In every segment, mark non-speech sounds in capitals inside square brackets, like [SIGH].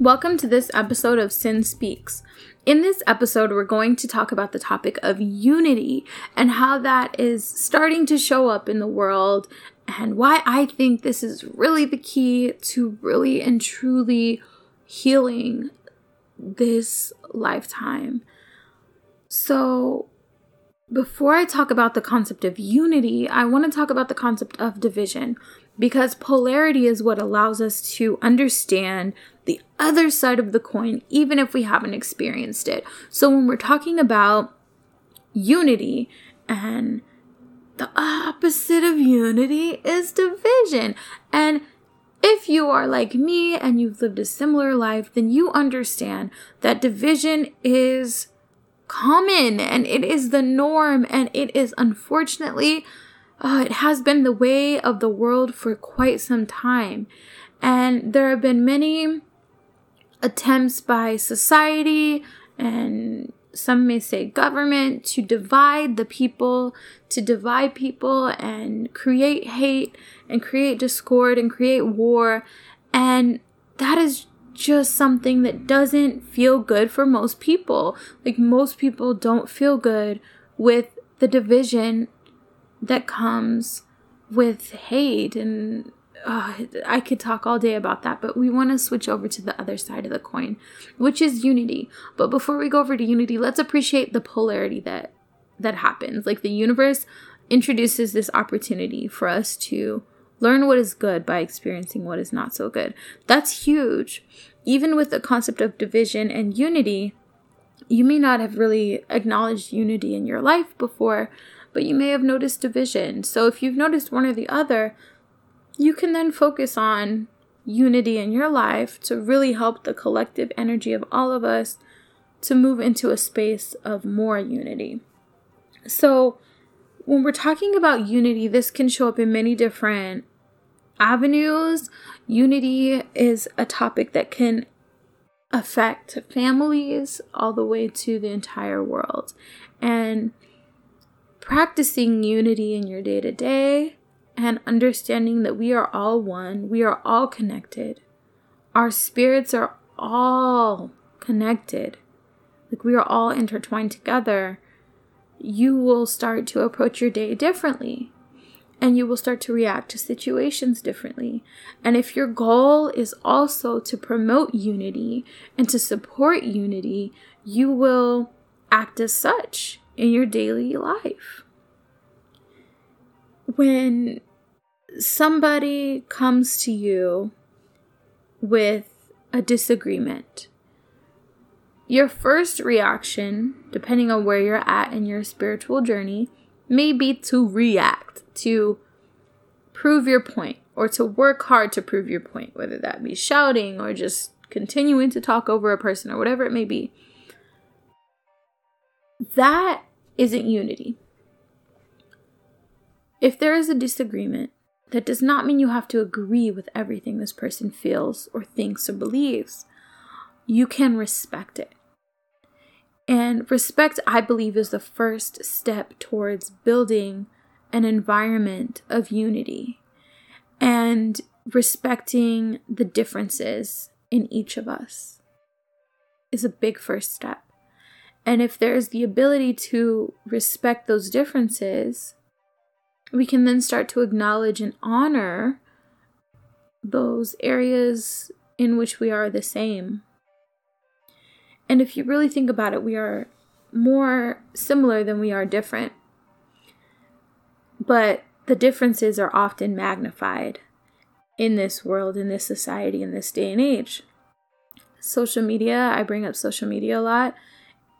Welcome to this episode of Sin Speaks. In this episode, we're going to talk about the topic of unity and how that is starting to show up in the world, and why I think this is really the key to really and truly healing this lifetime. So, before I talk about the concept of unity, I want to talk about the concept of division because polarity is what allows us to understand the other side of the coin, even if we haven't experienced it. So, when we're talking about unity and the opposite of unity is division. And if you are like me and you've lived a similar life, then you understand that division is common and it is the norm and it is unfortunately uh, it has been the way of the world for quite some time and there have been many attempts by society and some may say government to divide the people to divide people and create hate and create discord and create war and that is just something that doesn't feel good for most people. Like, most people don't feel good with the division that comes with hate. And uh, I could talk all day about that, but we want to switch over to the other side of the coin, which is unity. But before we go over to unity, let's appreciate the polarity that that happens. Like the universe introduces this opportunity for us to Learn what is good by experiencing what is not so good. That's huge. Even with the concept of division and unity, you may not have really acknowledged unity in your life before, but you may have noticed division. So if you've noticed one or the other, you can then focus on unity in your life to really help the collective energy of all of us to move into a space of more unity. So, when we're talking about unity, this can show up in many different avenues. Unity is a topic that can affect families all the way to the entire world. And practicing unity in your day to day and understanding that we are all one, we are all connected. Our spirits are all connected. Like we are all intertwined together you will start to approach your day differently and you will start to react to situations differently. And if your goal is also to promote unity and to support unity, you will act as such in your daily life. When somebody comes to you with a disagreement, your first reaction, depending on where you're at in your spiritual journey, may be to react, to prove your point, or to work hard to prove your point, whether that be shouting or just continuing to talk over a person or whatever it may be. That isn't unity. If there is a disagreement, that does not mean you have to agree with everything this person feels or thinks or believes. You can respect it. And respect, I believe, is the first step towards building an environment of unity and respecting the differences in each of us is a big first step. And if there's the ability to respect those differences, we can then start to acknowledge and honor those areas in which we are the same and if you really think about it, we are more similar than we are different. But the differences are often magnified in this world, in this society, in this day and age. Social media, I bring up social media a lot.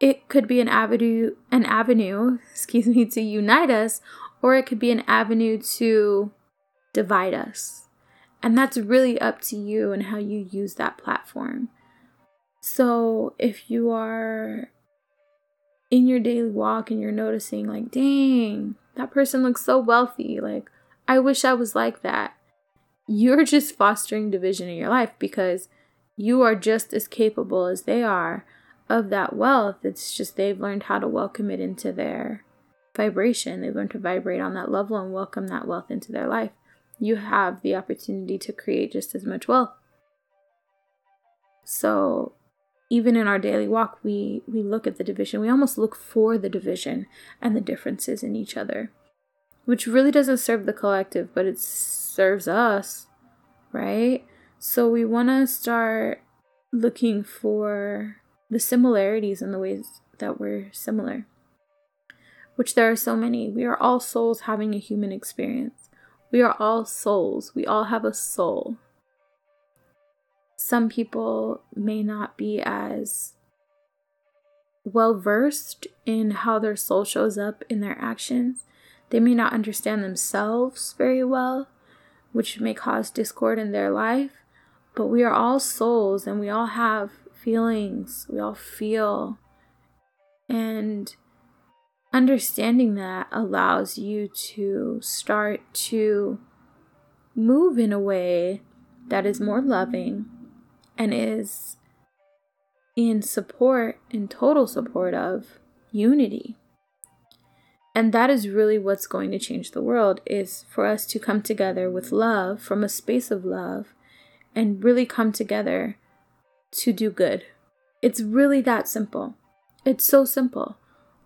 It could be an avenue an avenue, excuse me, to unite us, or it could be an avenue to divide us. And that's really up to you and how you use that platform. So if you are in your daily walk and you're noticing, like, dang, that person looks so wealthy, like, I wish I was like that, you're just fostering division in your life because you are just as capable as they are of that wealth. It's just they've learned how to welcome it into their vibration. They've learned to vibrate on that level and welcome that wealth into their life. You have the opportunity to create just as much wealth. So even in our daily walk, we, we look at the division. We almost look for the division and the differences in each other, which really doesn't serve the collective, but it serves us, right? So we want to start looking for the similarities in the ways that we're similar, which there are so many. We are all souls having a human experience. We are all souls. We all have a soul. Some people may not be as well versed in how their soul shows up in their actions. They may not understand themselves very well, which may cause discord in their life. But we are all souls and we all have feelings. We all feel. And understanding that allows you to start to move in a way that is more loving and is in support, in total support of unity. And that is really what's going to change the world is for us to come together with love from a space of love and really come together to do good. It's really that simple. It's so simple.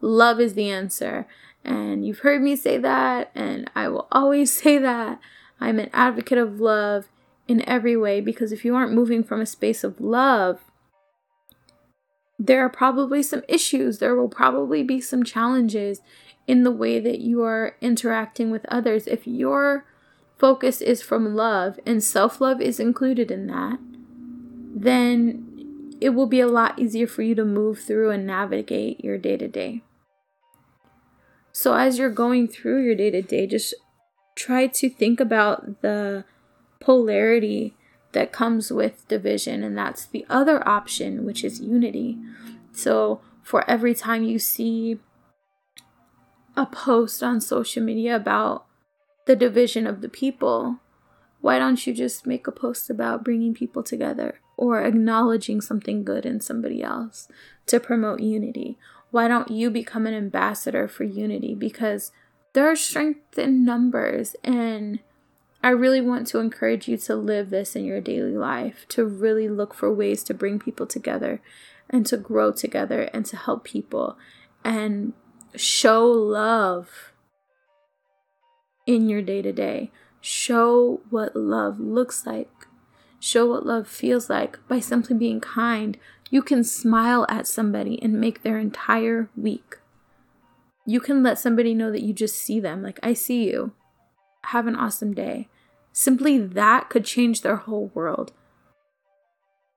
Love is the answer. And you've heard me say that, and I will always [LAUGHS] say that. I'm an advocate of love in every way because if you aren't moving from a space of love, there are probably some issues. There will probably be some challenges in the way that you are interacting with others. If your focus is from love and self love is included in that, then it will be a lot easier for you to move through and navigate your day to day. So, as you're going through your day to day, just try to think about the polarity that comes with division, and that's the other option, which is unity. So, for every time you see a post on social media about the division of the people, why don't you just make a post about bringing people together or acknowledging something good in somebody else to promote unity? why don't you become an ambassador for unity? Because there are strength in numbers, and I really want to encourage you to live this in your daily life, to really look for ways to bring people together and to grow together and to help people and show love in your day to day. Show what love looks like. Show what love feels like by simply being kind, you can smile at somebody and make their entire week. You can let somebody know that you just see them. Like, I see you. Have an awesome day. Simply that could change their whole world.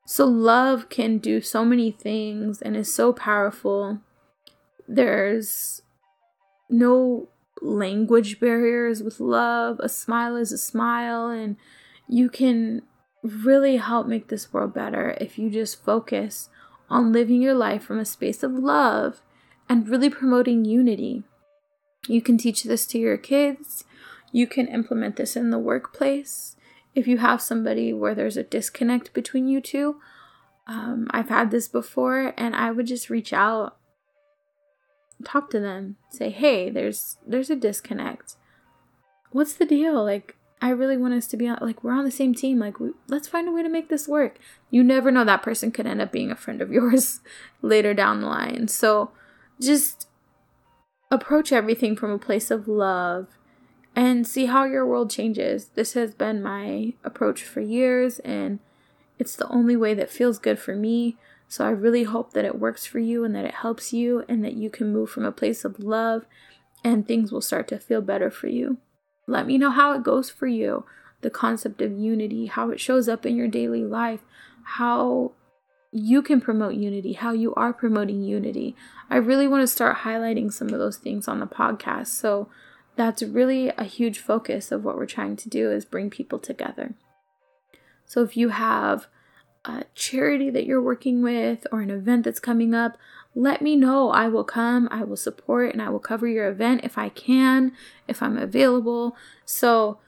So, love can do so many things and is so powerful. There's no language barriers with love. A smile is a smile, and you can really help make this world better if you just focus on living your life from a space of love and really promoting unity. You can teach this to your kids. You can implement this in the workplace. If you have somebody where there's a disconnect between you two, um, I've had this before, and I would just reach out, talk to them, say, "Hey, there's there's a disconnect. What's the deal? Like, I really want us to be like, we're on the same team. Like, we, let's find a way to make this work. You never know that person could end up being a friend of [LAUGHS] yours later down the line. So just approach everything from a place of love and see how your world changes. This has been my approach for years, and it's the only way that feels good for me. So I really hope that it works for you and that it helps you and that you can move from a place of love and things will start to feel better for you. Let me know how it goes for you. The concept of unity, how it shows up in your daily life, how you can promote unity, how you are promoting unity. I really want to start highlighting some of those things on the podcast. So that's really a huge focus of what we're trying to do is bring people together. So if you have a charity that you're working with or an event that's coming up, let me know. I will come, I will support, and I will cover your event if I can, if I'm available. So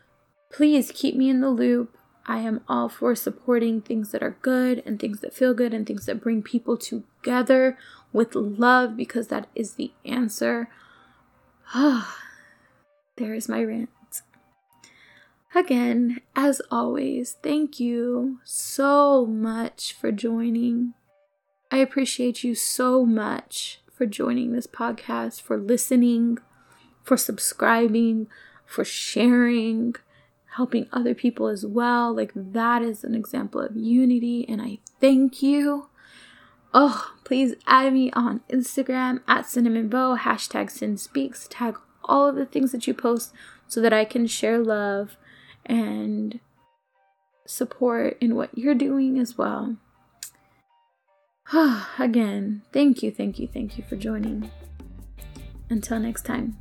please keep me in the loop. I am all for supporting things that are good and things that feel good and things that bring people together with love because that is the answer. Ah, [SIGHS] there is my rant. Again, as always, thank you so much for joining. I appreciate you so much for joining this podcast, for listening, for subscribing, for sharing, helping other people as well. Like, that is an example of unity, and I thank you. Oh, please add me on Instagram at Cinnamon Bow, hashtag Sin Speaks, tag all of the things that you post so that I can share love and support in what you're doing as well. [SIGHS] Again, thank you, thank you, thank you for joining. Until next time.